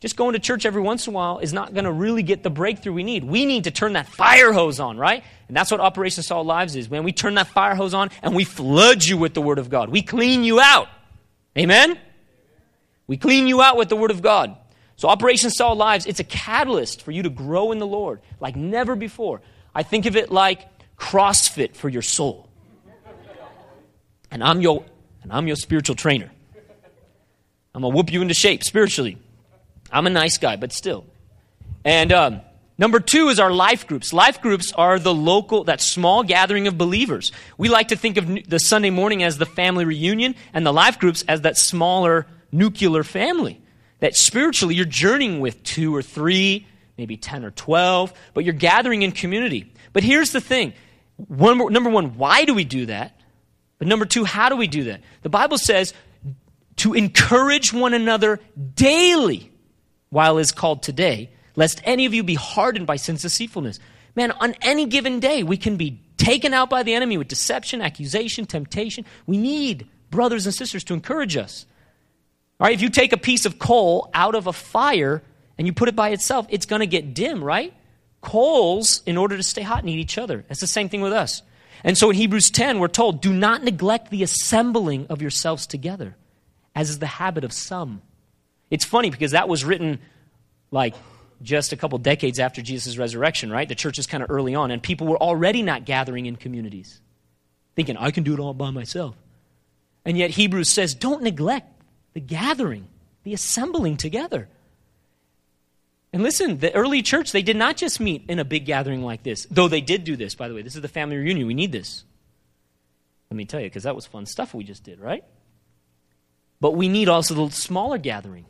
Just going to church every once in a while is not going to really get the breakthrough we need. We need to turn that fire hose on, right? And that's what Operation Salt Lives is. When we turn that fire hose on and we flood you with the Word of God, we clean you out. Amen? We clean you out with the Word of God. So, Operation Salt Lives, it's a catalyst for you to grow in the Lord like never before. I think of it like CrossFit for your soul. And I'm your, and I'm your spiritual trainer. I'm going to whoop you into shape spiritually. I'm a nice guy, but still. And um, number two is our life groups. Life groups are the local, that small gathering of believers. We like to think of the Sunday morning as the family reunion and the life groups as that smaller nuclear family. That spiritually you're journeying with two or three, maybe 10 or 12, but you're gathering in community. But here's the thing one, number one, why do we do that? But number two, how do we do that? The Bible says to encourage one another daily while is called today, lest any of you be hardened by sin's deceitfulness. Man, on any given day, we can be taken out by the enemy with deception, accusation, temptation. We need brothers and sisters to encourage us. All right, if you take a piece of coal out of a fire and you put it by itself, it's going to get dim, right? Coals, in order to stay hot, need each other. It's the same thing with us. And so in Hebrews 10, we're told, do not neglect the assembling of yourselves together, as is the habit of some it's funny because that was written like just a couple decades after Jesus' resurrection, right? The church is kind of early on, and people were already not gathering in communities, thinking, I can do it all by myself. And yet Hebrews says, don't neglect the gathering, the assembling together. And listen, the early church, they did not just meet in a big gathering like this, though they did do this, by the way. This is the family reunion. We need this. Let me tell you, because that was fun stuff we just did, right? But we need also the smaller gathering.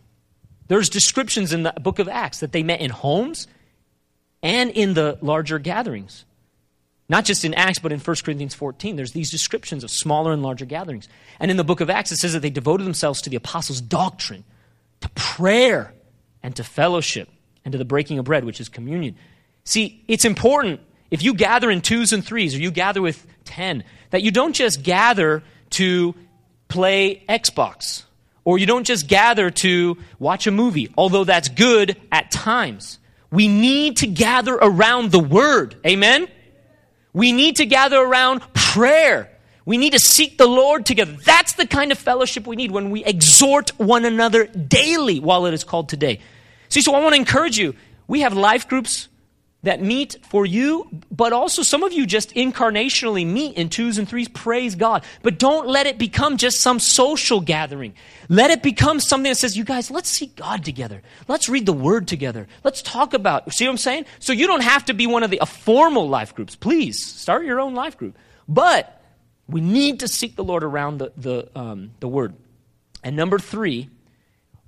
There's descriptions in the book of Acts that they met in homes and in the larger gatherings. Not just in Acts, but in 1 Corinthians 14. There's these descriptions of smaller and larger gatherings. And in the book of Acts, it says that they devoted themselves to the apostles' doctrine, to prayer, and to fellowship, and to the breaking of bread, which is communion. See, it's important if you gather in twos and threes, or you gather with 10, that you don't just gather to play Xbox or you don't just gather to watch a movie, although that's good at times. We need to gather around the Word. Amen? We need to gather around prayer. We need to seek the Lord together. That's the kind of fellowship we need when we exhort one another daily while it is called today. See, so I want to encourage you. We have life groups that meet for you, but also some of you just incarnationally meet in twos and threes. Praise God. But don't let it become just some social gathering. Let it become something that says, you guys, let's seek God together. Let's read the word together. Let's talk about, see what I'm saying? So you don't have to be one of the a formal life groups. Please start your own life group. But we need to seek the Lord around the, the, um, the word. And number three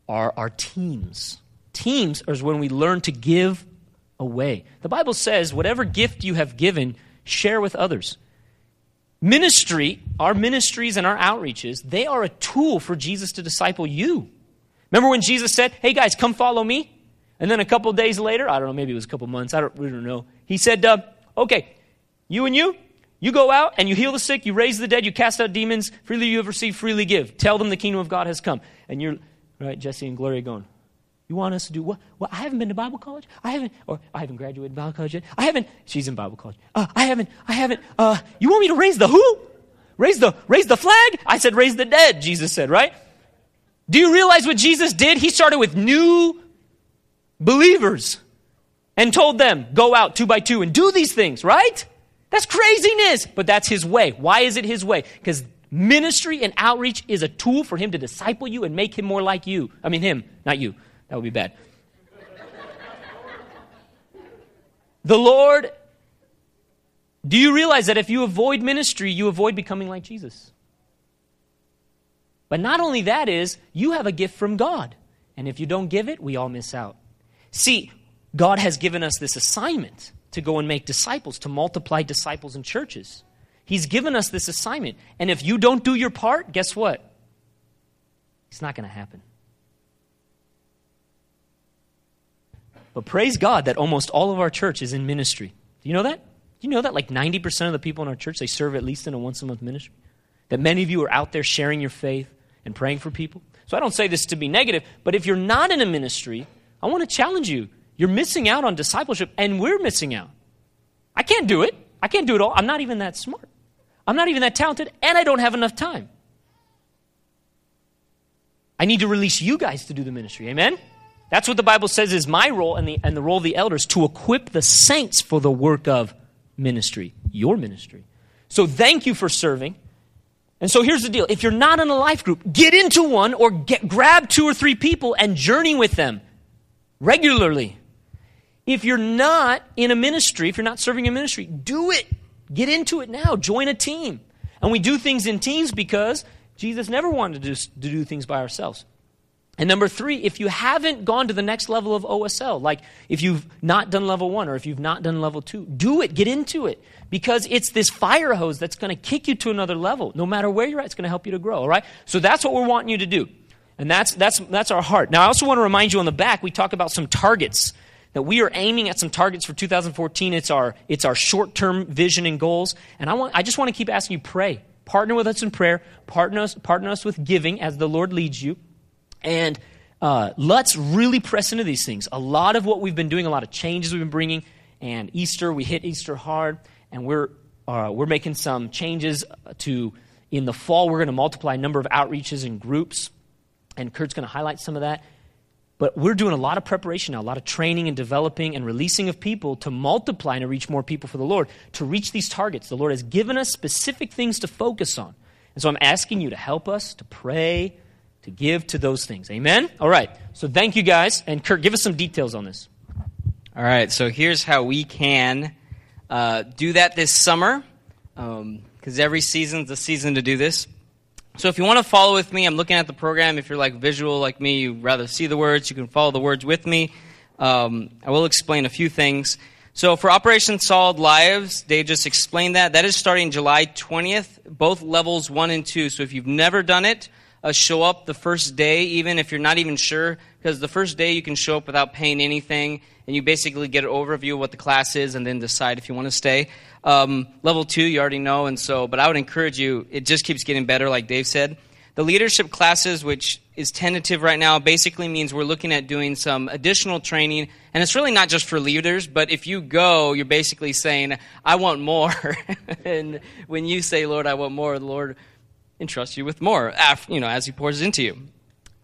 are our teams. Teams is when we learn to give away. The Bible says, whatever gift you have given, share with others. Ministry, our ministries and our outreaches, they are a tool for Jesus to disciple you. Remember when Jesus said, Hey guys, come follow me? And then a couple days later, I don't know, maybe it was a couple months, I don't, we don't know. He said, uh, Okay, you and you, you go out and you heal the sick, you raise the dead, you cast out demons. Freely you have received, freely give. Tell them the kingdom of God has come. And you're, right, Jesse and Gloria going, you want us to do what? I haven't been to Bible college. I haven't, or I haven't graduated Bible college yet. I haven't. She's in Bible college. Uh, I haven't. I haven't. Uh, you want me to raise the who? Raise the raise the flag? I said raise the dead. Jesus said, right? Do you realize what Jesus did? He started with new believers and told them go out two by two and do these things. Right? That's craziness, but that's his way. Why is it his way? Because ministry and outreach is a tool for him to disciple you and make him more like you. I mean, him, not you. That would be bad. the Lord, do you realize that if you avoid ministry, you avoid becoming like Jesus? But not only that is, you have a gift from God. And if you don't give it, we all miss out. See, God has given us this assignment to go and make disciples, to multiply disciples in churches. He's given us this assignment. And if you don't do your part, guess what? It's not going to happen. But praise God that almost all of our church is in ministry. Do you know that? Do you know that like 90% of the people in our church, they serve at least in a once a month ministry? That many of you are out there sharing your faith and praying for people? So I don't say this to be negative, but if you're not in a ministry, I want to challenge you. You're missing out on discipleship, and we're missing out. I can't do it. I can't do it all. I'm not even that smart. I'm not even that talented, and I don't have enough time. I need to release you guys to do the ministry. Amen? That's what the Bible says is my role and the, and the role of the elders to equip the saints for the work of ministry, your ministry. So thank you for serving. And so here's the deal. If you're not in a life group, get into one or get, grab two or three people and journey with them regularly. If you're not in a ministry, if you're not serving a ministry, do it. Get into it now. Join a team. And we do things in teams because Jesus never wanted to do, to do things by ourselves. And number three, if you haven't gone to the next level of OSL, like if you've not done level one or if you've not done level two, do it, get into it. Because it's this fire hose that's going to kick you to another level. No matter where you're at, it's going to help you to grow, all right? So that's what we're wanting you to do. And that's, that's, that's our heart. Now, I also want to remind you on the back, we talk about some targets that we are aiming at some targets for 2014. It's our, it's our short term vision and goals. And I, want, I just want to keep asking you pray. Partner with us in prayer, partner us, partner us with giving as the Lord leads you. And uh, let's really press into these things. A lot of what we've been doing, a lot of changes we've been bringing, and Easter, we hit Easter hard, and we're, uh, we're making some changes to, in the fall, we're going to multiply a number of outreaches and groups, and Kurt's going to highlight some of that. But we're doing a lot of preparation now, a lot of training and developing and releasing of people to multiply and to reach more people for the Lord, to reach these targets. The Lord has given us specific things to focus on. And so I'm asking you to help us, to pray, to give to those things. Amen? All right. So thank you guys. And Kurt, give us some details on this. All right. So here's how we can uh, do that this summer, because um, every season's a season to do this. So if you want to follow with me, I'm looking at the program. If you're like visual like me, you rather see the words, you can follow the words with me. Um, I will explain a few things. So for Operation Solid Lives, they just explained that. That is starting July 20th, both levels one and two. So if you've never done it, uh, show up the first day, even if you're not even sure, because the first day you can show up without paying anything, and you basically get an overview of what the class is, and then decide if you want to stay. Um, level two, you already know, and so, but I would encourage you. It just keeps getting better, like Dave said. The leadership classes, which is tentative right now, basically means we're looking at doing some additional training. And it's really not just for leaders, but if you go, you're basically saying, I want more. and when you say, Lord, I want more, the Lord entrust you with more, you know, as He pours into you.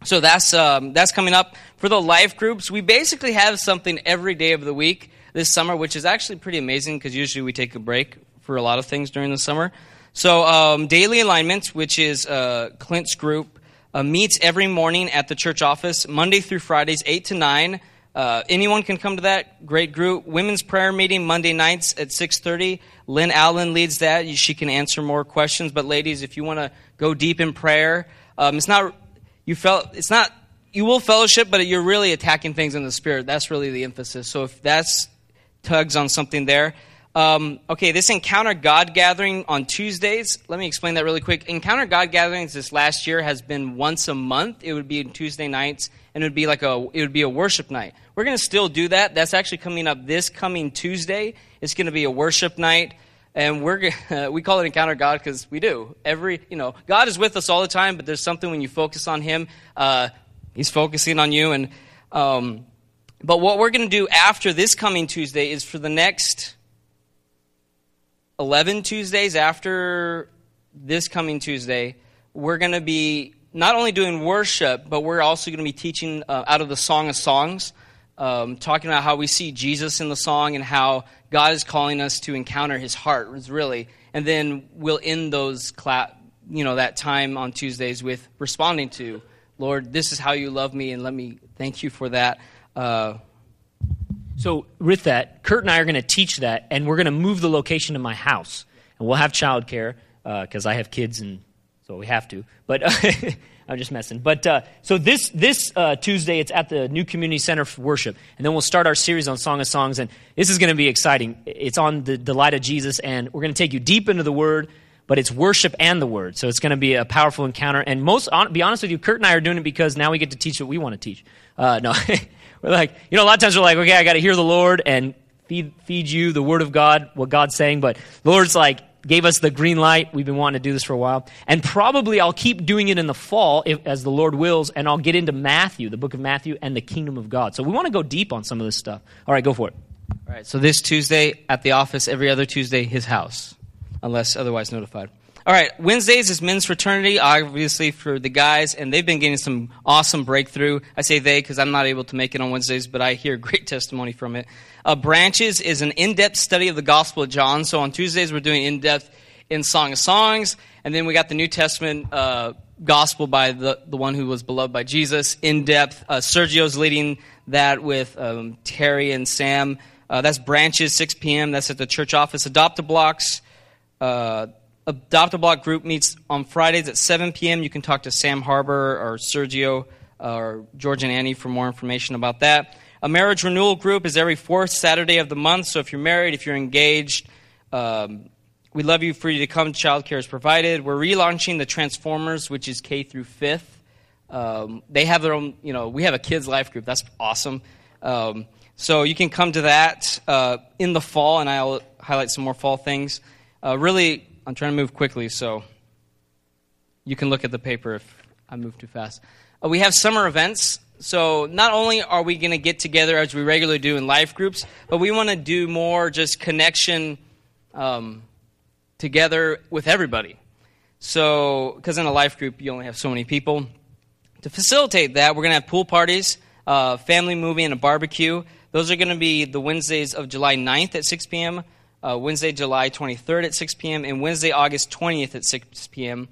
So that's um, that's coming up for the life groups. We basically have something every day of the week this summer, which is actually pretty amazing because usually we take a break for a lot of things during the summer. So um, daily alignment, which is uh, Clint's group, uh, meets every morning at the church office, Monday through Fridays, eight to nine. Uh, anyone can come to that great group. Women's prayer meeting Monday nights at 6:30. Lynn Allen leads that. She can answer more questions. But ladies, if you want to go deep in prayer, um, it's not you felt it's not you will fellowship, but you're really attacking things in the spirit. That's really the emphasis. So if that's tugs on something there. Um, okay, this Encounter God gathering on Tuesdays. Let me explain that really quick. Encounter God gatherings this last year has been once a month. It would be Tuesday nights, and it would be like a it would be a worship night. We're going to still do that. That's actually coming up this coming Tuesday. It's going to be a worship night. And we're uh, we call it encounter God because we do every you know God is with us all the time, but there's something when you focus on Him, uh, He's focusing on you. And um, but what we're going to do after this coming Tuesday is for the next eleven Tuesdays after this coming Tuesday, we're going to be not only doing worship, but we're also going to be teaching uh, out of the Song of Songs um, talking about how we see Jesus in the song and how God is calling us to encounter His heart, really. And then we'll end those cla- you know that time on Tuesdays with responding to, Lord, this is how you love me, and let me thank you for that. Uh, so with that, Kurt and I are going to teach that, and we're going to move the location to my house, and we'll have childcare because uh, I have kids, and so we have to. But I'm just messing. But uh, so this this uh, Tuesday, it's at the New Community Center for Worship, and then we'll start our series on Song of Songs, and this is going to be exciting. It's on the delight of Jesus, and we're going to take you deep into the Word, but it's worship and the Word, so it's going to be a powerful encounter. And most, on, be honest with you, Kurt and I are doing it because now we get to teach what we want to teach. Uh, no, we're like, you know, a lot of times we're like, okay, I got to hear the Lord and feed feed you the Word of God, what God's saying, but the Lord's like gave us the green light. We've been wanting to do this for a while. And probably I'll keep doing it in the fall if, as the Lord wills, and I'll get into Matthew, the book of Matthew, and the kingdom of God. So we want to go deep on some of this stuff. All right, go for it. All right, so this Tuesday at the office, every other Tuesday, his house, unless otherwise notified. All right, Wednesdays is men's fraternity, obviously for the guys, and they've been getting some awesome breakthrough. I say they because I'm not able to make it on Wednesdays, but I hear great testimony from it. Uh, Branches is an in depth study of the Gospel of John. So on Tuesdays, we're doing in depth in Song of Songs, and then we got the New Testament uh, Gospel by the, the one who was beloved by Jesus, in depth. Uh, Sergio's leading that with um, Terry and Sam. Uh, that's Branches, 6 p.m. That's at the church office. Adopt a Blocks. Uh, Adopt a Block group meets on Fridays at 7 p.m. You can talk to Sam Harbor or Sergio or George and Annie for more information about that. A marriage renewal group is every fourth Saturday of the month. So if you're married, if you're engaged, um, we love you for you to come. Childcare is provided. We're relaunching the Transformers, which is K through fifth. Um, they have their own, you know, we have a kids' life group. That's awesome. Um, so you can come to that uh, in the fall, and I'll highlight some more fall things. Uh, really, I'm trying to move quickly, so you can look at the paper if I move too fast. Uh, we have summer events. So not only are we going to get together as we regularly do in life groups, but we want to do more just connection um, together with everybody. So, because in a life group, you only have so many people. To facilitate that, we're going to have pool parties, uh, family movie, and a barbecue. Those are going to be the Wednesdays of July 9th at 6 p.m., uh, Wednesday, July 23rd at 6 p.m., and Wednesday, August 20th at 6 p.m.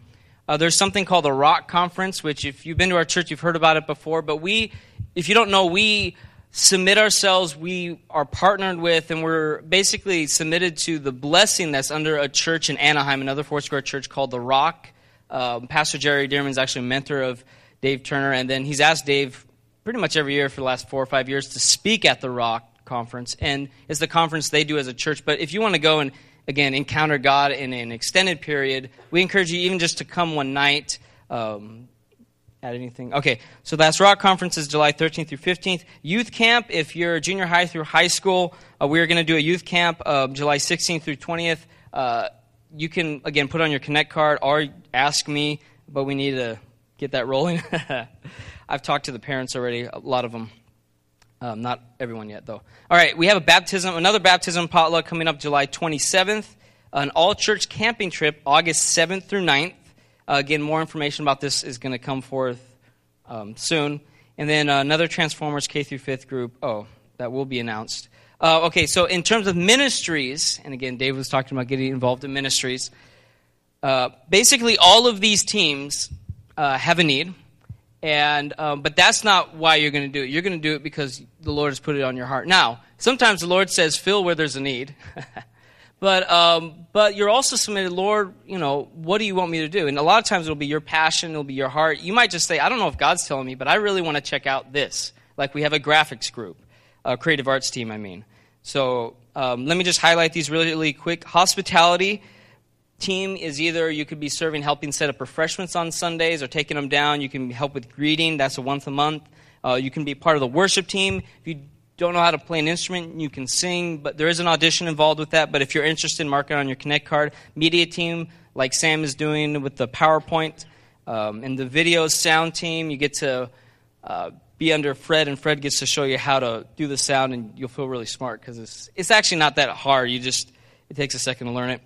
Uh, there's something called the Rock Conference, which, if you've been to our church, you've heard about it before. But we, if you don't know, we submit ourselves, we are partnered with, and we're basically submitted to the blessing that's under a church in Anaheim, another Foursquare church called the Rock. Um, Pastor Jerry Dirmann is actually a mentor of Dave Turner, and then he's asked Dave pretty much every year for the last four or five years to speak at the Rock conference, and it's the conference they do as a church. But if you want to go and again encounter God in an extended period, we encourage you even just to come one night. Um, add anything? Okay, so that's Rock Conference is July 13th through 15th. Youth Camp, if you're junior high through high school, uh, we're going to do a youth camp uh, July 16th through 20th. Uh, you can again put on your Connect card or ask me, but we need to get that rolling. I've talked to the parents already, a lot of them. Um, not everyone yet, though. All right, we have a baptism, another baptism potluck coming up July 27th, an all church camping trip August 7th through 9th. Uh, again, more information about this is going to come forth um, soon. And then uh, another Transformers K through 5th group. Oh, that will be announced. Uh, okay, so in terms of ministries, and again, Dave was talking about getting involved in ministries. Uh, basically, all of these teams uh, have a need. And um, but that's not why you're going to do it. You're going to do it because the Lord has put it on your heart. Now, sometimes the Lord says, "Fill where there's a need," but um, but you're also submitted, Lord. You know, what do you want me to do? And a lot of times it'll be your passion, it'll be your heart. You might just say, "I don't know if God's telling me, but I really want to check out this." Like we have a graphics group, a creative arts team. I mean, so um, let me just highlight these really, really quick. Hospitality team is either you could be serving, helping set up refreshments on Sundays or taking them down. You can help with greeting, that's a once a month. Uh, you can be part of the worship team. If you don't know how to play an instrument, you can sing, but there is an audition involved with that. But if you're interested, mark it on your Connect card. Media team, like Sam is doing with the PowerPoint. Um, and the video sound team, you get to uh, be under Fred, and Fred gets to show you how to do the sound, and you'll feel really smart because it's, it's actually not that hard. You just, it takes a second to learn it.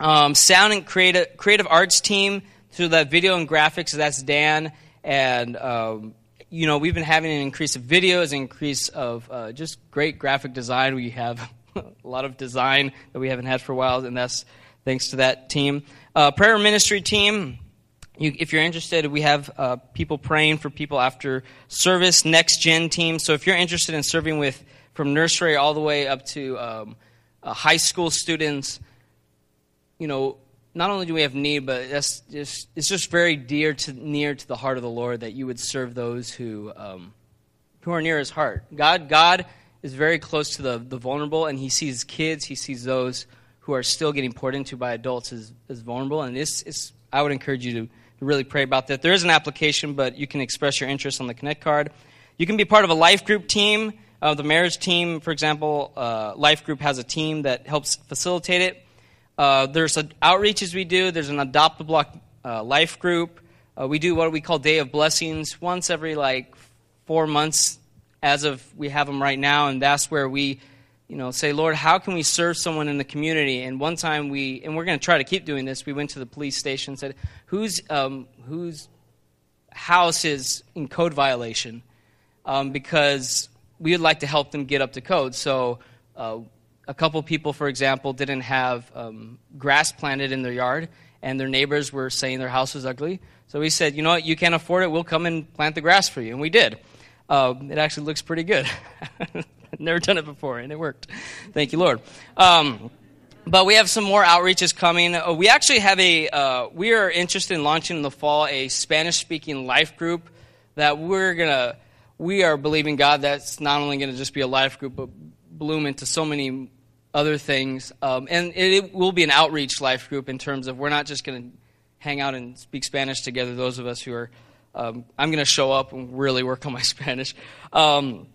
Um, sound and creative, creative arts team through that video and graphics. That's Dan. And, um, you know, we've been having an increase of videos, increase of uh, just great graphic design. We have a lot of design that we haven't had for a while, and that's thanks to that team. Uh, prayer ministry team. You, if you're interested, we have uh, people praying for people after service. Next gen team. So if you're interested in serving with from nursery all the way up to um, uh, high school students, you know, not only do we have need, but that's just, it's just very dear to near to the heart of the Lord that you would serve those who um, who are near His heart. God, God is very close to the, the vulnerable, and He sees kids. He sees those who are still getting poured into by adults as, as vulnerable. And it's, it's, I would encourage you to, really pray about that. There is an application, but you can express your interest on the Connect card. You can be part of a life group team. Uh, the marriage team, for example, uh, life group has a team that helps facilitate it. Uh, there's a, outreaches we do. There's an adopt a block uh, life group. Uh, we do what we call Day of Blessings once every like four months, as of we have them right now, and that's where we, you know, say, Lord, how can we serve someone in the community? And one time we, and we're going to try to keep doing this. We went to the police station and said, whose um, whose house is in code violation? Um, because we would like to help them get up to code. So. Uh, a couple people, for example, didn't have um, grass planted in their yard, and their neighbors were saying their house was ugly. So we said, you know what, you can't afford it, we'll come and plant the grass for you. And we did. Uh, it actually looks pretty good. Never done it before, and it worked. Thank you, Lord. Um, but we have some more outreaches coming. Uh, we actually have a, uh, we are interested in launching in the fall a Spanish speaking life group that we're going to, we are believing God that's not only going to just be a life group, but bloom into so many other things. Um, and it, will be an outreach life group in terms of we're not just going to hang out and speak Spanish together, those of us who are, um, I'm going to show up and really work on my Spanish. Um,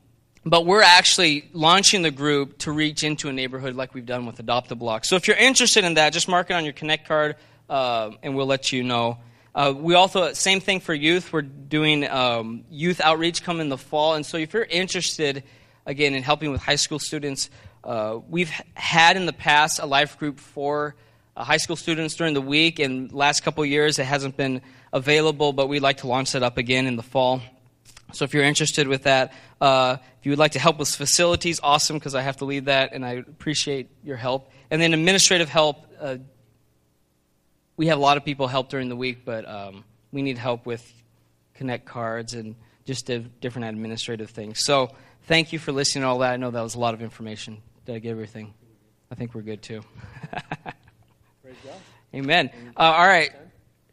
but we're actually launching the group to reach into a neighborhood like we've done with Adopt a Block. So if you're interested in that, just mark it on your Connect card uh, and we'll let you know. Uh, we also, same thing for youth, we're doing um, youth outreach come in the fall. And so if you're interested, again, in helping with high school students, uh, we've had in the past a life group for uh, high school students during the week, and last couple years it hasn't been available, but we'd like to launch that up again in the fall. So if you're interested with that, uh, if you would like to help with facilities, awesome, because I have to lead that, and I appreciate your help. And then administrative help, uh, we have a lot of people help during the week, but um, we need help with connect cards and just different administrative things. So thank you for listening to all that. I know that was a lot of information. Did I get everything? I think we're good too. Amen. Uh, all right.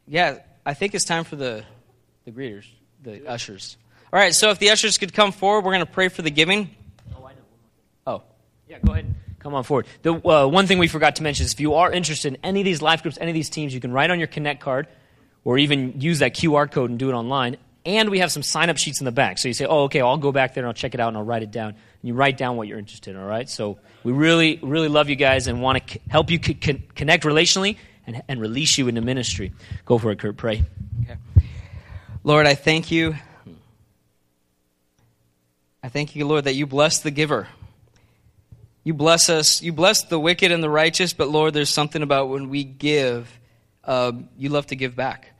Yeah, I think it's time for the the greeters, the ushers. All right. So if the ushers could come forward, we're going to pray for the giving. Oh, I know. Oh, yeah. Go ahead. Come on forward. The uh, one thing we forgot to mention is if you are interested in any of these life groups, any of these teams, you can write on your Connect card, or even use that QR code and do it online. And we have some sign up sheets in the back. So you say, oh, okay, I'll go back there and I'll check it out and I'll write it down. And you write down what you're interested in, all right? So we really, really love you guys and want to help you connect relationally and, and release you into ministry. Go for it, Kurt. Pray. Okay. Lord, I thank you. I thank you, Lord, that you bless the giver. You bless us. You bless the wicked and the righteous, but Lord, there's something about when we give, uh, you love to give back.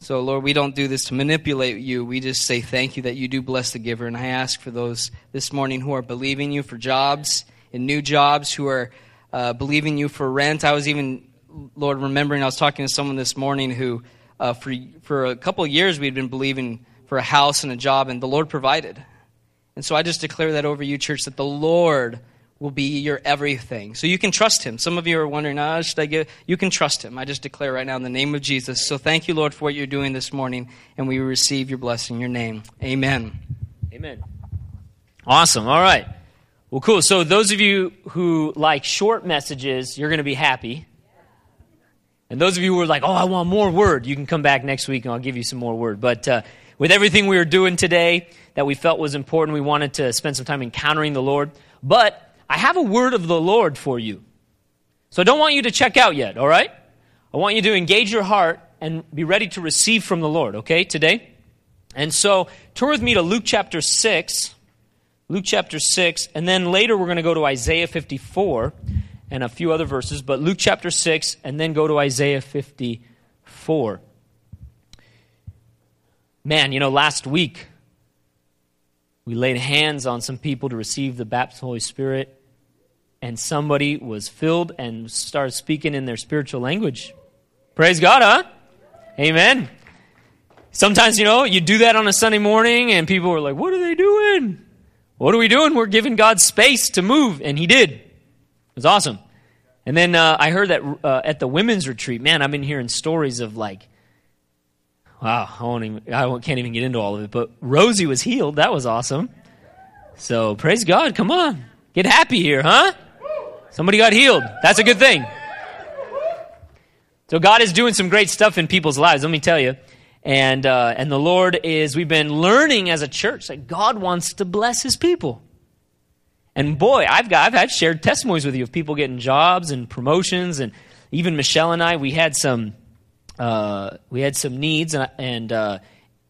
So, Lord, we don't do this to manipulate you. We just say thank you that you do bless the giver. And I ask for those this morning who are believing you for jobs and new jobs, who are uh, believing you for rent. I was even, Lord, remembering I was talking to someone this morning who, uh, for, for a couple of years, we had been believing for a house and a job, and the Lord provided. And so I just declare that over you, church, that the Lord will be your everything. So you can trust him. Some of you are wondering, ah, should I give? You can trust him. I just declare right now in the name of Jesus. So thank you, Lord, for what you're doing this morning, and we receive your blessing, your name. Amen. Amen. Awesome. All right. Well, cool. So those of you who like short messages, you're going to be happy. And those of you who are like, oh, I want more word, you can come back next week and I'll give you some more word. But uh, with everything we were doing today that we felt was important, we wanted to spend some time encountering the Lord. But I have a word of the Lord for you. So I don't want you to check out yet, all right? I want you to engage your heart and be ready to receive from the Lord, okay, today? And so turn with me to Luke chapter 6. Luke chapter 6, and then later we're going to go to Isaiah 54 and a few other verses, but Luke chapter 6, and then go to Isaiah 54. Man, you know, last week we laid hands on some people to receive the baptism of the Holy Spirit and somebody was filled and started speaking in their spiritual language. Praise God, huh? Amen. Sometimes, you know, you do that on a Sunday morning and people are like, what are they doing? What are we doing? We're giving God space to move. And He did. It was awesome. And then uh, I heard that uh, at the women's retreat, man, I've been hearing stories of like, wow, I, won't even, I can't even get into all of it, but Rosie was healed. That was awesome. So praise God. Come on. Get happy here, huh? Somebody got healed. That's a good thing. So God is doing some great stuff in people's lives, let me tell you. And, uh, and the Lord is, we've been learning as a church that God wants to bless his people. And boy, I've, got, I've had shared testimonies with you of people getting jobs and promotions and even Michelle and I, we had some uh, we had some needs, and, and uh,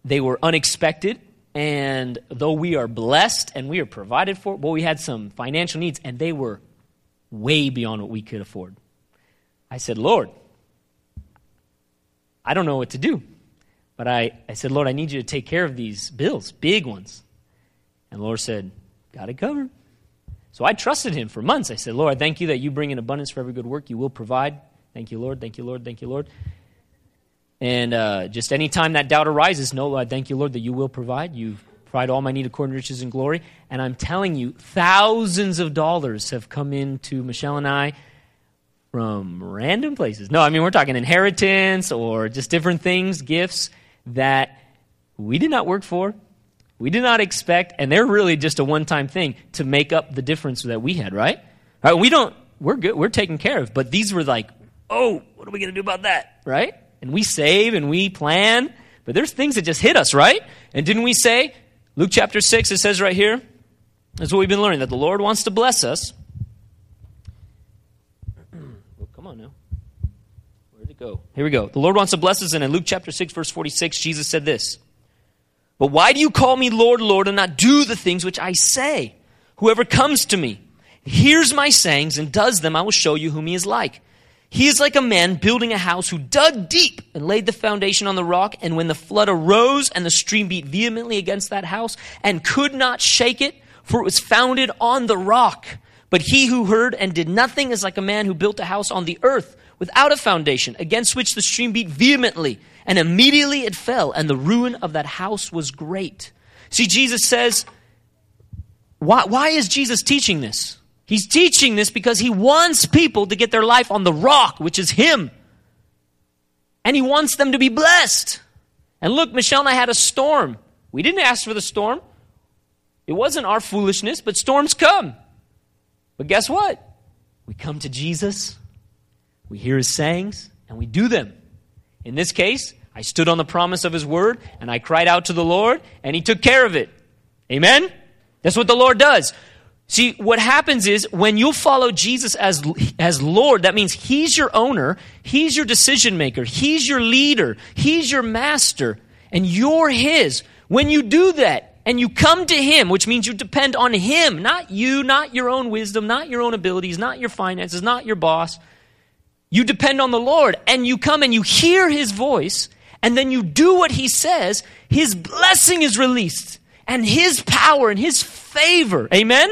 they were unexpected. And though we are blessed and we are provided for, well, we had some financial needs, and they were way beyond what we could afford. I said, Lord, I don't know what to do. But I, I said, Lord, I need you to take care of these bills, big ones. And the Lord said, Got it covered. So I trusted him for months. I said, Lord, I thank you that you bring in abundance for every good work. You will provide. Thank you, Lord. Thank you, Lord. Thank you, Lord. And uh, just any time that doubt arises, no, Lord, thank you, Lord, that you will provide. You provide all my need according to riches and glory. And I'm telling you, thousands of dollars have come into Michelle and I from random places. No, I mean, we're talking inheritance or just different things, gifts that we did not work for, we did not expect, and they're really just a one time thing to make up the difference that we had, right? right? We don't, we're good, we're taken care of, but these were like, oh, what are we going to do about that, right? And we save and we plan, but there's things that just hit us, right? And didn't we say, Luke chapter 6, it says right here, that's what we've been learning, that the Lord wants to bless us. oh, come on now. Where'd it go? Here we go. The Lord wants to bless us, and in Luke chapter 6, verse 46, Jesus said this. But why do you call me Lord, Lord, and not do the things which I say? Whoever comes to me, hears my sayings, and does them, I will show you whom he is like. He is like a man building a house who dug deep and laid the foundation on the rock. And when the flood arose and the stream beat vehemently against that house and could not shake it, for it was founded on the rock. But he who heard and did nothing is like a man who built a house on the earth without a foundation, against which the stream beat vehemently. And immediately it fell, and the ruin of that house was great. See, Jesus says, why, why is Jesus teaching this? He's teaching this because he wants people to get their life on the rock, which is him. And he wants them to be blessed. And look, Michelle and I had a storm. We didn't ask for the storm. It wasn't our foolishness, but storms come. But guess what? We come to Jesus, we hear his sayings, and we do them. In this case, I stood on the promise of his word, and I cried out to the Lord, and he took care of it. Amen? That's what the Lord does. See, what happens is when you follow Jesus as, as Lord, that means He's your owner, He's your decision maker, He's your leader, He's your master, and you're His. When you do that and you come to Him, which means you depend on Him, not you, not your own wisdom, not your own abilities, not your finances, not your boss, you depend on the Lord and you come and you hear His voice and then you do what He says, His blessing is released and His power and His favor. Amen?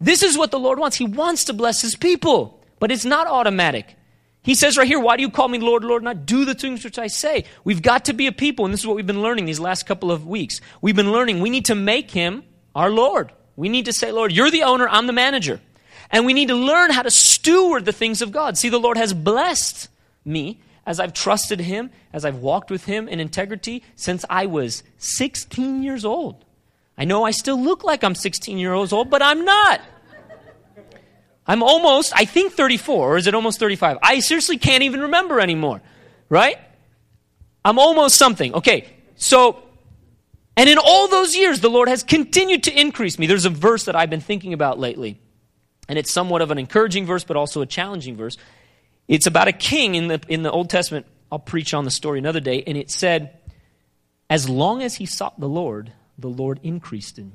This is what the Lord wants. He wants to bless his people, but it's not automatic. He says right here, Why do you call me Lord, Lord, not do the things which I say? We've got to be a people, and this is what we've been learning these last couple of weeks. We've been learning we need to make him our Lord. We need to say, Lord, you're the owner, I'm the manager. And we need to learn how to steward the things of God. See, the Lord has blessed me as I've trusted him, as I've walked with him in integrity since I was 16 years old. I know I still look like I'm 16 years old, but I'm not. I'm almost, I think 34, or is it almost 35? I seriously can't even remember anymore, right? I'm almost something. Okay, so, and in all those years, the Lord has continued to increase me. There's a verse that I've been thinking about lately, and it's somewhat of an encouraging verse, but also a challenging verse. It's about a king in the, in the Old Testament. I'll preach on the story another day, and it said, As long as he sought the Lord, the Lord increased in.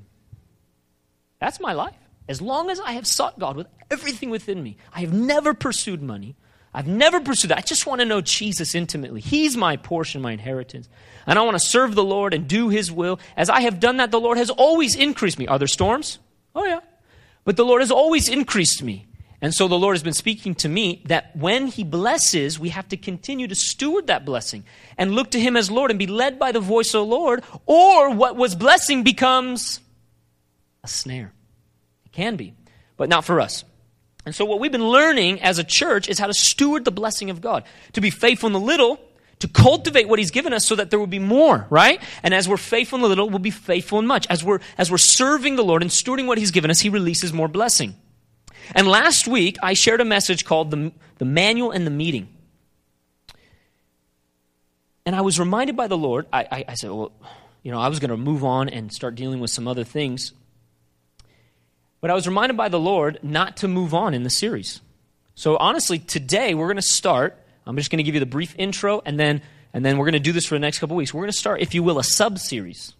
That's my life. As long as I have sought God with everything within me, I have never pursued money. I've never pursued that. I just want to know Jesus intimately. He's my portion, my inheritance. And I want to serve the Lord and do His will. As I have done that, the Lord has always increased me. Are there storms? Oh, yeah. But the Lord has always increased me. And so the Lord has been speaking to me that when He blesses, we have to continue to steward that blessing and look to Him as Lord and be led by the voice of the Lord, or what was blessing becomes a snare. It can be, but not for us. And so, what we've been learning as a church is how to steward the blessing of God, to be faithful in the little, to cultivate what He's given us so that there will be more, right? And as we're faithful in the little, we'll be faithful in much. As we're, as we're serving the Lord and stewarding what He's given us, He releases more blessing. And last week, I shared a message called The, the Manual and the Meeting. And I was reminded by the Lord, I, I, I said, well, you know, I was going to move on and start dealing with some other things. But I was reminded by the Lord not to move on in the series. So honestly, today we're going to start. I'm just going to give you the brief intro, and then and then we're going to do this for the next couple weeks. We're going to start, if you will, a sub series.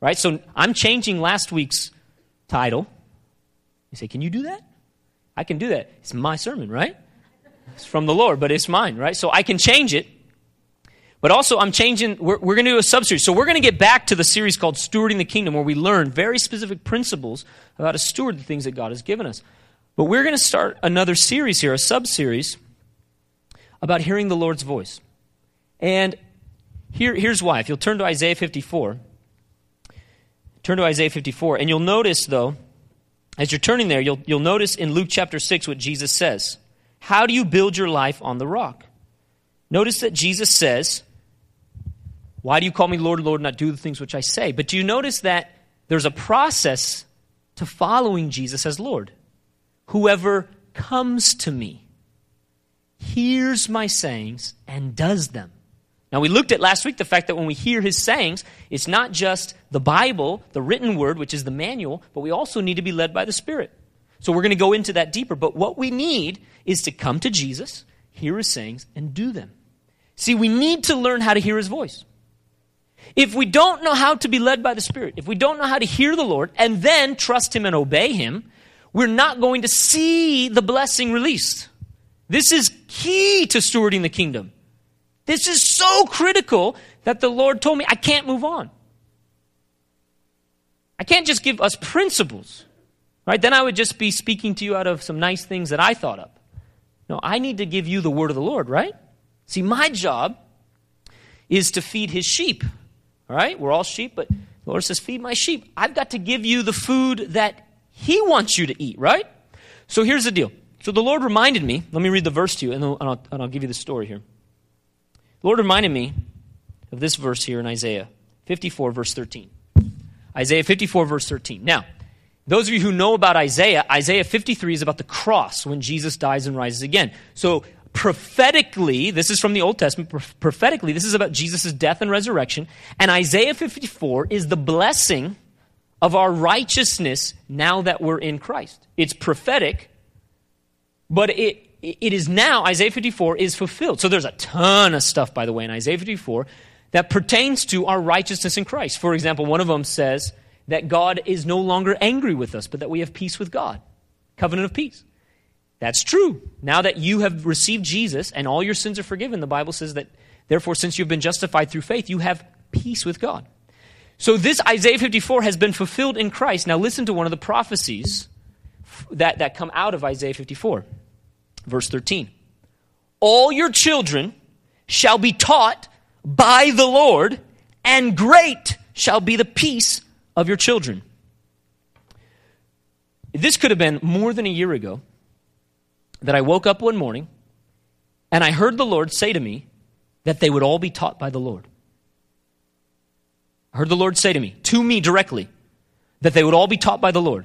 Right? So I'm changing last week's title. You say, can you do that? I can do that. It's my sermon, right? It's from the Lord, but it's mine, right? So I can change it. But also, I'm changing, we're, we're going to do a sub series. So we're going to get back to the series called Stewarding the Kingdom, where we learn very specific principles about how to steward the things that God has given us. But we're going to start another series here, a sub series, about hearing the Lord's voice. And here, here's why. If you'll turn to Isaiah 54, turn to Isaiah 54, and you'll notice, though, as you're turning there, you'll, you'll notice in Luke chapter 6 what Jesus says. How do you build your life on the rock? Notice that Jesus says, Why do you call me Lord, Lord, not do the things which I say? But do you notice that there's a process to following Jesus as Lord? Whoever comes to me hears my sayings and does them. Now, we looked at last week the fact that when we hear his sayings, it's not just the Bible, the written word, which is the manual, but we also need to be led by the Spirit. So we're going to go into that deeper. But what we need is to come to Jesus, hear his sayings, and do them. See, we need to learn how to hear his voice. If we don't know how to be led by the Spirit, if we don't know how to hear the Lord and then trust him and obey him, we're not going to see the blessing released. This is key to stewarding the kingdom. This is so critical that the Lord told me I can't move on. I can't just give us principles, right? Then I would just be speaking to you out of some nice things that I thought up. No, I need to give you the word of the Lord, right? See, my job is to feed his sheep, all right? We're all sheep, but the Lord says, Feed my sheep. I've got to give you the food that he wants you to eat, right? So here's the deal. So the Lord reminded me, let me read the verse to you, and, I'll, and I'll give you the story here. Lord reminded me of this verse here in Isaiah 54, verse 13. Isaiah 54, verse 13. Now, those of you who know about Isaiah, Isaiah 53 is about the cross when Jesus dies and rises again. So, prophetically, this is from the Old Testament, prophetically, this is about Jesus' death and resurrection. And Isaiah 54 is the blessing of our righteousness now that we're in Christ. It's prophetic, but it, it is now, Isaiah 54 is fulfilled. So there's a ton of stuff, by the way, in Isaiah 54 that pertains to our righteousness in Christ. For example, one of them says that God is no longer angry with us, but that we have peace with God. Covenant of peace. That's true. Now that you have received Jesus and all your sins are forgiven, the Bible says that, therefore, since you've been justified through faith, you have peace with God. So this Isaiah 54 has been fulfilled in Christ. Now listen to one of the prophecies that, that come out of Isaiah 54. Verse 13 All your children shall be taught by the Lord, and great shall be the peace of your children. This could have been more than a year ago that I woke up one morning and I heard the Lord say to me that they would all be taught by the Lord. I heard the Lord say to me, to me directly, that they would all be taught by the Lord.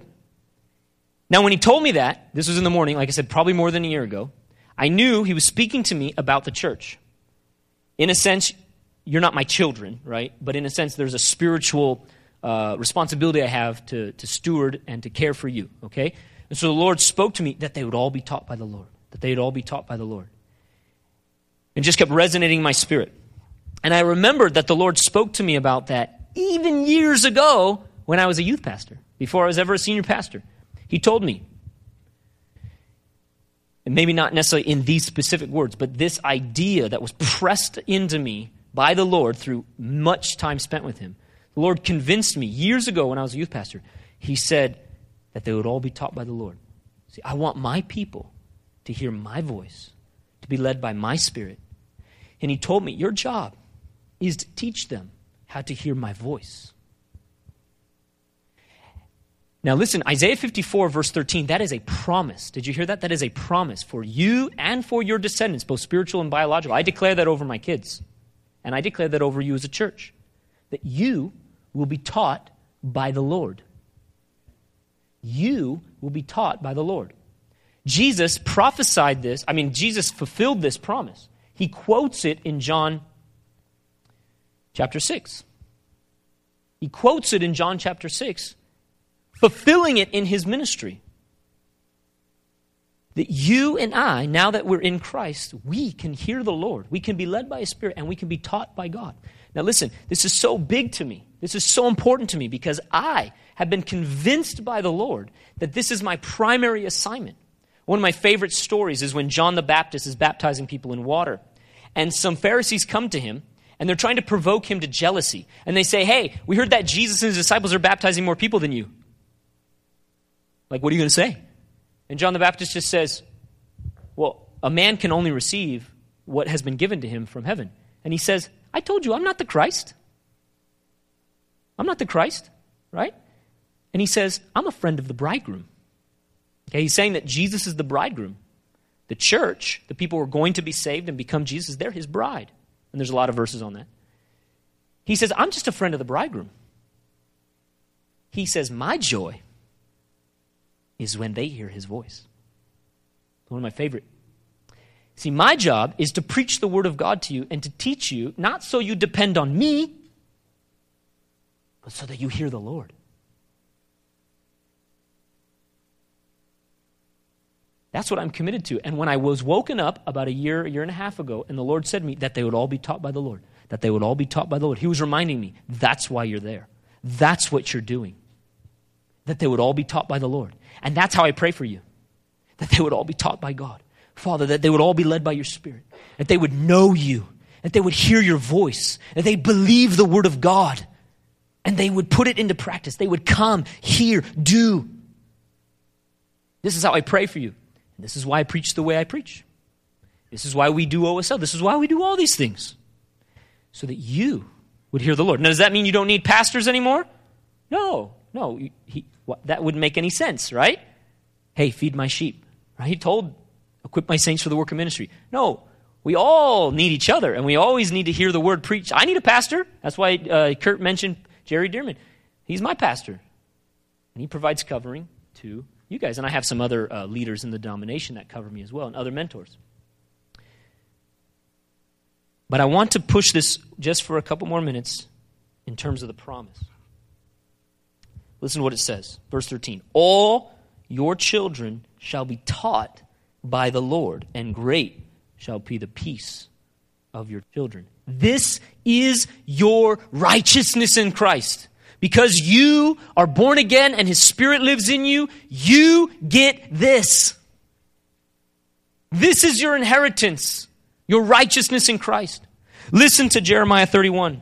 Now, when he told me that, this was in the morning, like I said, probably more than a year ago, I knew he was speaking to me about the church. In a sense, you're not my children, right? But in a sense, there's a spiritual uh, responsibility I have to, to steward and to care for you, okay? And so the Lord spoke to me that they would all be taught by the Lord, that they'd all be taught by the Lord. And just kept resonating in my spirit. And I remembered that the Lord spoke to me about that even years ago when I was a youth pastor, before I was ever a senior pastor. He told me, and maybe not necessarily in these specific words, but this idea that was pressed into me by the Lord through much time spent with Him. The Lord convinced me years ago when I was a youth pastor. He said that they would all be taught by the Lord. See, I want my people to hear my voice, to be led by my spirit. And He told me, Your job is to teach them how to hear my voice. Now, listen, Isaiah 54, verse 13, that is a promise. Did you hear that? That is a promise for you and for your descendants, both spiritual and biological. I declare that over my kids, and I declare that over you as a church, that you will be taught by the Lord. You will be taught by the Lord. Jesus prophesied this, I mean, Jesus fulfilled this promise. He quotes it in John chapter 6. He quotes it in John chapter 6 fulfilling it in his ministry. that you and I, now that we're in Christ, we can hear the Lord. We can be led by His Spirit and we can be taught by God. Now, listen, this is so big to me. This is so important to me because I have been convinced by the Lord that this is my primary assignment. One of my favorite stories is when John the Baptist is baptizing people in water. And some Pharisees come to him and they're trying to provoke him to jealousy. And they say, Hey, we heard that Jesus and his disciples are baptizing more people than you. Like, what are you going to say? And John the Baptist just says, Well, a man can only receive what has been given to him from heaven. And he says, I told you, I'm not the Christ. I'm not the Christ, right? And he says, I'm a friend of the bridegroom. Okay, he's saying that Jesus is the bridegroom. The church, the people who are going to be saved and become Jesus, they're his bride. And there's a lot of verses on that. He says, I'm just a friend of the bridegroom. He says, My joy is when they hear his voice. One of my favorite. See, my job is to preach the word of God to you and to teach you, not so you depend on me, but so that you hear the Lord. That's what I'm committed to. And when I was woken up about a year, a year and a half ago, and the Lord said to me that they would all be taught by the Lord, that they would all be taught by the Lord, He was reminding me that's why you're there. That's what you're doing. That they would all be taught by the Lord. And that's how I pray for you. That they would all be taught by God. Father, that they would all be led by your Spirit. That they would know you. That they would hear your voice. That they believe the Word of God. And they would put it into practice. They would come, hear, do. This is how I pray for you. And this is why I preach the way I preach. This is why we do OSL. This is why we do all these things. So that you would hear the Lord. Now, does that mean you don't need pastors anymore? No, no. He, that wouldn't make any sense, right? Hey, feed my sheep. Right? He told, equip my saints for the work of ministry. No, we all need each other, and we always need to hear the word preached. I need a pastor. That's why uh, Kurt mentioned Jerry Dirmann. He's my pastor, and he provides covering to you guys. And I have some other uh, leaders in the denomination that cover me as well, and other mentors. But I want to push this just for a couple more minutes in terms of the promise. Listen to what it says. Verse 13 All your children shall be taught by the Lord, and great shall be the peace of your children. This is your righteousness in Christ. Because you are born again and His Spirit lives in you, you get this. This is your inheritance, your righteousness in Christ. Listen to Jeremiah 31.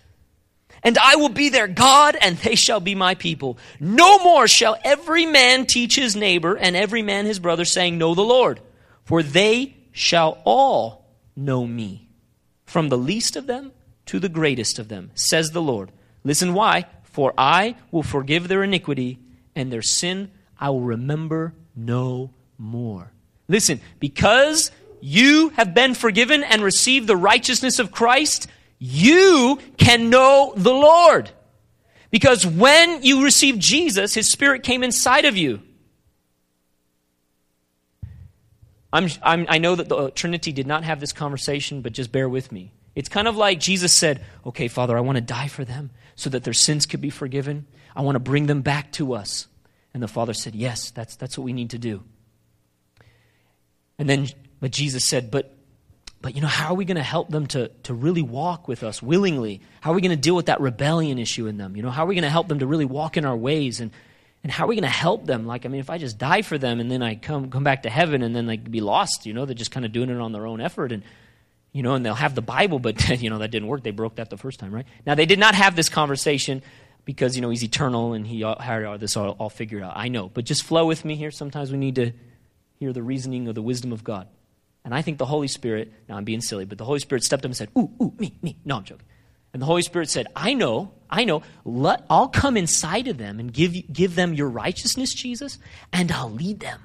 and I will be their God, and they shall be my people. No more shall every man teach his neighbor and every man his brother, saying, Know the Lord, for they shall all know me, from the least of them to the greatest of them, says the Lord. Listen why? For I will forgive their iniquity, and their sin I will remember no more. Listen, because you have been forgiven and received the righteousness of Christ, you can know the Lord. Because when you received Jesus, His Spirit came inside of you. I'm, I'm, i know that the uh, Trinity did not have this conversation, but just bear with me. It's kind of like Jesus said, Okay, Father, I want to die for them so that their sins could be forgiven. I want to bring them back to us. And the Father said, Yes, that's, that's what we need to do. And then, but Jesus said, But but you know, how are we going to help them to, to really walk with us willingly? How are we going to deal with that rebellion issue in them? You know, how are we going to help them to really walk in our ways? And, and how are we going to help them? Like, I mean, if I just die for them and then I come, come back to heaven and then they be lost, you know, they're just kind of doing it on their own effort. And, you know, and they'll have the Bible, but, you know, that didn't work. They broke that the first time, right? Now, they did not have this conversation because, you know, he's eternal and he uh, had all this all, all figured out. I know. But just flow with me here. Sometimes we need to hear the reasoning or the wisdom of God. And I think the Holy Spirit, now I'm being silly, but the Holy Spirit stepped up and said, Ooh, ooh, me, me. No, I'm joking. And the Holy Spirit said, I know, I know. Let, I'll come inside of them and give, give them your righteousness, Jesus, and I'll lead them.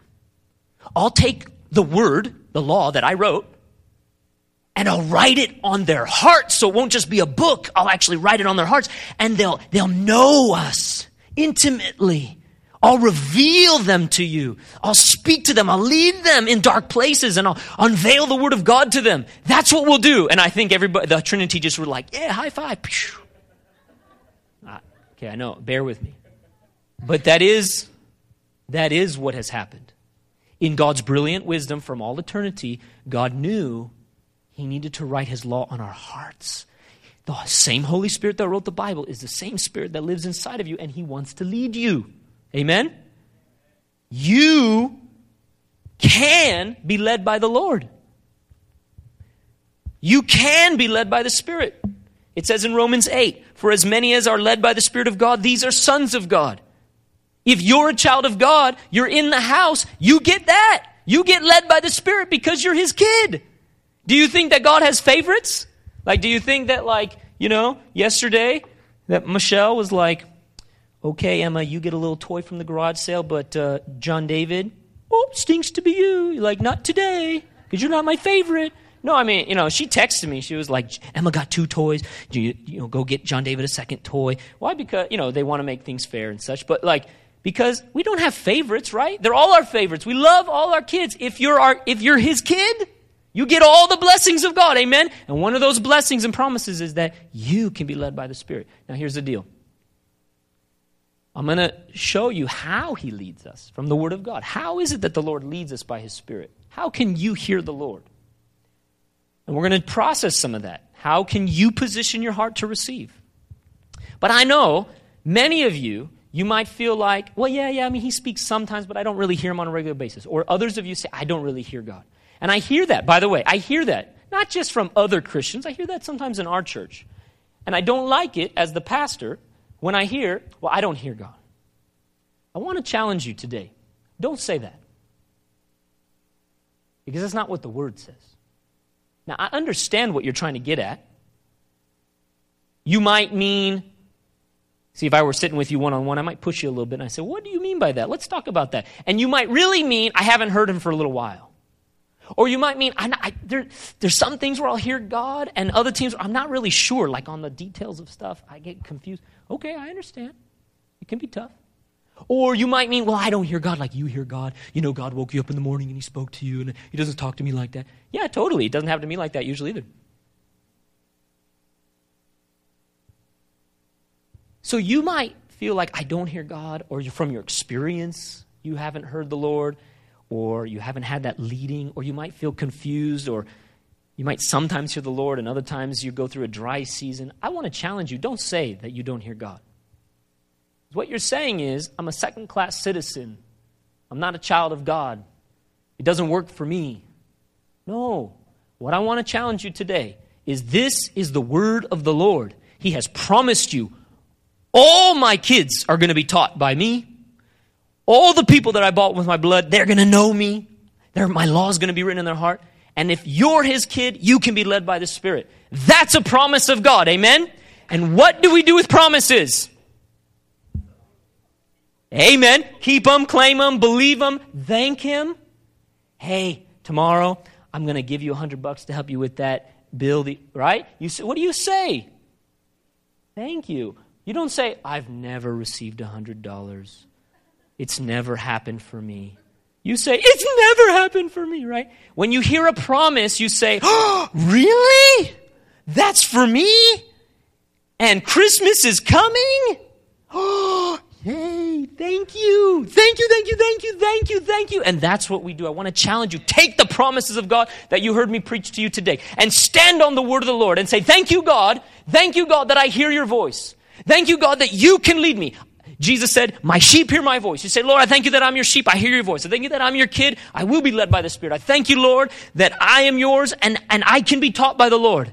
I'll take the word, the law that I wrote, and I'll write it on their hearts so it won't just be a book. I'll actually write it on their hearts and they'll, they'll know us intimately. I'll reveal them to you. I'll speak to them. I'll lead them in dark places and I'll unveil the word of God to them. That's what we'll do. And I think everybody, the Trinity just were like, yeah, high five. Ah, okay, I know. Bear with me. But that is, that is what has happened. In God's brilliant wisdom from all eternity, God knew he needed to write his law on our hearts. The same Holy Spirit that wrote the Bible is the same Spirit that lives inside of you, and he wants to lead you. Amen? You can be led by the Lord. You can be led by the Spirit. It says in Romans 8, For as many as are led by the Spirit of God, these are sons of God. If you're a child of God, you're in the house, you get that. You get led by the Spirit because you're His kid. Do you think that God has favorites? Like, do you think that, like, you know, yesterday that Michelle was like, okay, Emma, you get a little toy from the garage sale, but uh, John David, oh, stinks to be you. You're like, not today, because you're not my favorite. No, I mean, you know, she texted me. She was like, Emma got two toys. You, you know, go get John David a second toy. Why? Because, you know, they want to make things fair and such. But, like, because we don't have favorites, right? They're all our favorites. We love all our kids. If you're, our, if you're his kid, you get all the blessings of God. Amen? And one of those blessings and promises is that you can be led by the Spirit. Now, here's the deal I'm going to show you how He leads us from the Word of God. How is it that the Lord leads us by His Spirit? How can you hear the Lord? And we're going to process some of that. How can you position your heart to receive? But I know many of you, you might feel like, well, yeah, yeah, I mean, he speaks sometimes, but I don't really hear him on a regular basis. Or others of you say, I don't really hear God. And I hear that, by the way, I hear that, not just from other Christians, I hear that sometimes in our church. And I don't like it as the pastor when I hear, well, I don't hear God. I want to challenge you today. Don't say that. Because that's not what the word says. Now, I understand what you're trying to get at. You might mean, see, if I were sitting with you one on one, I might push you a little bit and I say, What do you mean by that? Let's talk about that. And you might really mean, I haven't heard him for a little while. Or you might mean, I, I, there, there's some things where I'll hear God, and other times I'm not really sure, like on the details of stuff, I get confused. Okay, I understand. It can be tough. Or you might mean, well, I don't hear God like you hear God. You know, God woke you up in the morning and He spoke to you, and He doesn't talk to me like that. Yeah, totally. It doesn't happen to me like that usually either. So you might feel like I don't hear God, or from your experience, you haven't heard the Lord or you haven't had that leading, or you might feel confused, or you might sometimes hear the Lord, and other times you go through a dry season. I want to challenge you don't say that you don't hear God. What you're saying is, I'm a second class citizen. I'm not a child of God. It doesn't work for me. No. What I want to challenge you today is this is the word of the Lord. He has promised you all my kids are going to be taught by me. All the people that I bought with my blood, they're going to know me. My law is going to be written in their heart. And if you're his kid, you can be led by the Spirit. That's a promise of God. Amen? And what do we do with promises? Amen. Keep them, claim them, believe them, thank him. Hey, tomorrow I'm going to give you a hundred bucks to help you with that bill. The, right? You say, what do you say? Thank you. You don't say, I've never received a hundred dollars. It's never happened for me. You say, It's never happened for me, right? When you hear a promise, you say, Oh, really? That's for me? And Christmas is coming? Oh, Hey, thank you. Thank you, thank you, thank you, thank you, thank you. And that's what we do. I want to challenge you. Take the promises of God that you heard me preach to you today and stand on the word of the Lord and say, Thank you, God. Thank you, God, that I hear your voice. Thank you, God, that you can lead me. Jesus said, My sheep hear my voice. You say, Lord, I thank you that I'm your sheep. I hear your voice. I thank you that I'm your kid. I will be led by the Spirit. I thank you, Lord, that I am yours and, and I can be taught by the Lord.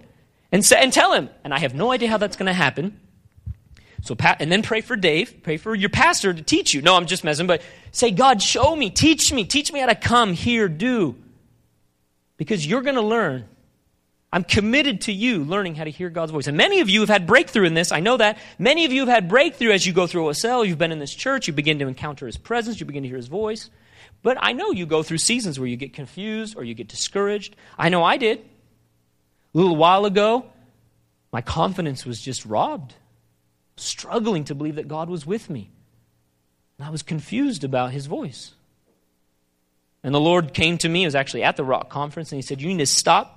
And, say, and tell him, and I have no idea how that's going to happen. So, and then pray for Dave, pray for your pastor to teach you. No, I'm just messing, but say, God, show me, teach me, teach me how to come, here, do. Because you're going to learn. I'm committed to you learning how to hear God's voice. And many of you have had breakthrough in this. I know that. Many of you have had breakthrough as you go through OSL. You've been in this church. You begin to encounter His presence. You begin to hear His voice. But I know you go through seasons where you get confused or you get discouraged. I know I did. A little while ago, my confidence was just robbed, struggling to believe that God was with me. And I was confused about His voice. And the Lord came to me, I was actually at the Rock Conference, and He said, You need to stop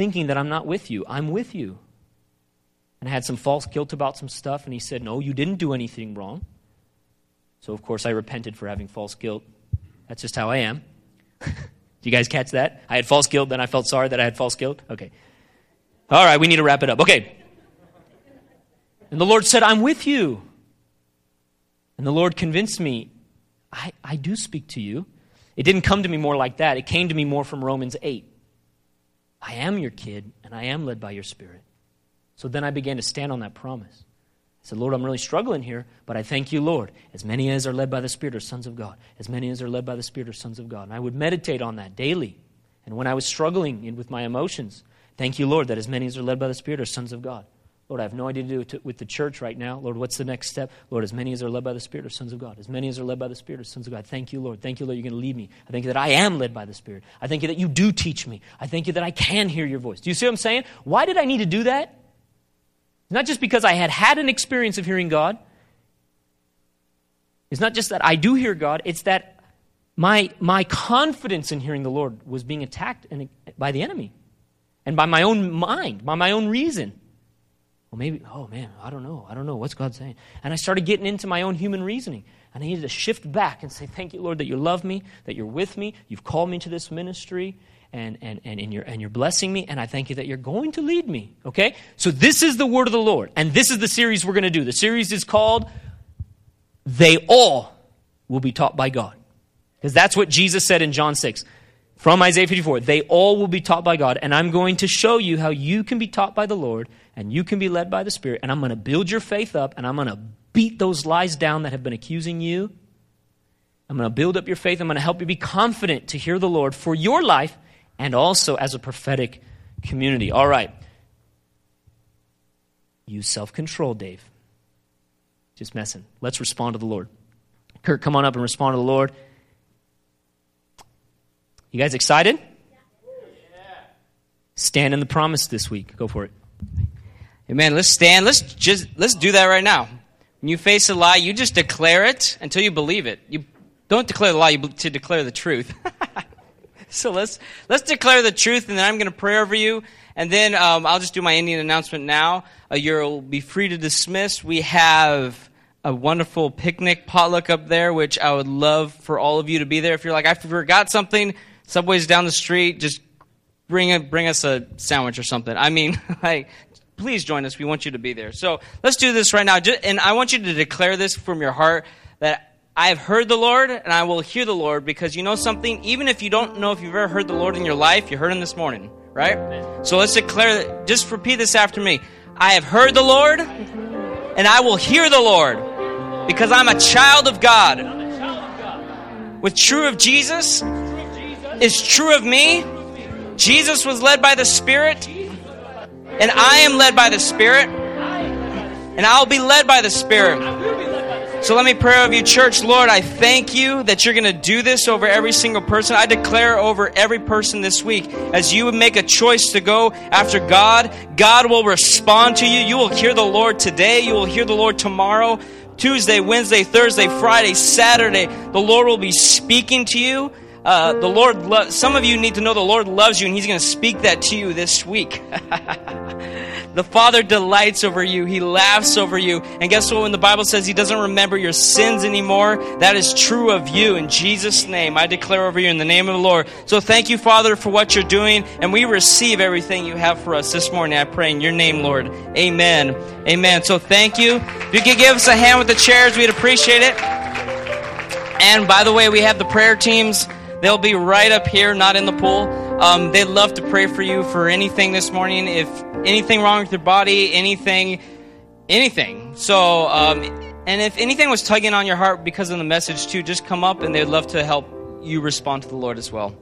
thinking that I'm not with you. I'm with you. And I had some false guilt about some stuff, and He said, No, you didn't do anything wrong. So, of course, I repented for having false guilt. That's just how I am. do you guys catch that? I had false guilt, then I felt sorry that I had false guilt? Okay. All right, we need to wrap it up. Okay. And the Lord said, I'm with you. And the Lord convinced me, I, I do speak to you. It didn't come to me more like that. It came to me more from Romans 8. I am your kid, and I am led by your spirit. So then I began to stand on that promise. I said, Lord, I'm really struggling here, but I thank you, Lord. As many as are led by the Spirit are sons of God. As many as are led by the Spirit are sons of God. And I would meditate on that daily. And when I was struggling with my emotions, thank you, Lord, that as many as are led by the Spirit are sons of God. Lord, I have no idea to do with the church right now. Lord, what's the next step? Lord, as many as are led by the Spirit are sons of God. As many as are led by the Spirit are sons of God. Thank you, Lord. Thank you, Lord, you're going to lead me. I thank you that I am led by the Spirit. I thank you that you do teach me. I thank you that I can hear your voice. Do you see what I'm saying? Why did I need to do that? It's not just because I had had an experience of hearing God. It's not just that I do hear God, it's that my, my confidence in hearing the Lord was being attacked by the enemy and by my own mind, by my own reason. Well, maybe, oh man, I don't know. I don't know. What's God saying? And I started getting into my own human reasoning. And I needed to shift back and say, Thank you, Lord, that you love me, that you're with me, you've called me to this ministry, and, and, and, and, you're, and you're blessing me, and I thank you that you're going to lead me. Okay? So this is the word of the Lord. And this is the series we're going to do. The series is called They All Will Be Taught by God. Because that's what Jesus said in John 6 from Isaiah 54. They all will be taught by God, and I'm going to show you how you can be taught by the Lord and you can be led by the Spirit, and I'm going to build your faith up, and I'm going to beat those lies down that have been accusing you. I'm going to build up your faith. I'm going to help you be confident to hear the Lord for your life and also as a prophetic community. All right. Use self control, Dave. Just messing. Let's respond to the Lord. Kurt, come on up and respond to the Lord. You guys excited? Yeah. Stand in the promise this week. Go for it. Amen. Let's stand. Let's just let's do that right now. When you face a lie, you just declare it until you believe it. You don't declare the lie, you to declare the truth. so let's let's declare the truth, and then I'm going to pray over you, and then um, I'll just do my Indian announcement now. Uh, you'll be free to dismiss. We have a wonderful picnic potluck up there, which I would love for all of you to be there. If you're like, I forgot something, Subway's down the street, just bring a, bring us a sandwich or something. I mean, like please join us. We want you to be there. So let's do this right now. And I want you to declare this from your heart that I have heard the Lord and I will hear the Lord because you know something? Even if you don't know if you've ever heard the Lord in your life, you heard him this morning, right? So let's declare that. Just repeat this after me. I have heard the Lord and I will hear the Lord because I'm a child of God. With true of Jesus is true of me. Jesus was led by the Spirit and I am led by the Spirit. And I'll be led by the Spirit. So let me pray over you, church. Lord, I thank you that you're going to do this over every single person. I declare over every person this week as you would make a choice to go after God, God will respond to you. You will hear the Lord today. You will hear the Lord tomorrow. Tuesday, Wednesday, Thursday, Friday, Saturday, the Lord will be speaking to you. Uh, the Lord, lo- some of you need to know the Lord loves you, and He's going to speak that to you this week. the Father delights over you, He laughs over you. And guess what? When the Bible says He doesn't remember your sins anymore, that is true of you. In Jesus' name, I declare over you in the name of the Lord. So thank you, Father, for what you're doing, and we receive everything you have for us this morning. I pray in your name, Lord. Amen. Amen. So thank you. If you could give us a hand with the chairs, we'd appreciate it. And by the way, we have the prayer teams. They'll be right up here, not in the pool. Um, they'd love to pray for you for anything this morning. If anything wrong with your body, anything, anything. So, um, and if anything was tugging on your heart because of the message too, just come up and they'd love to help you respond to the Lord as well.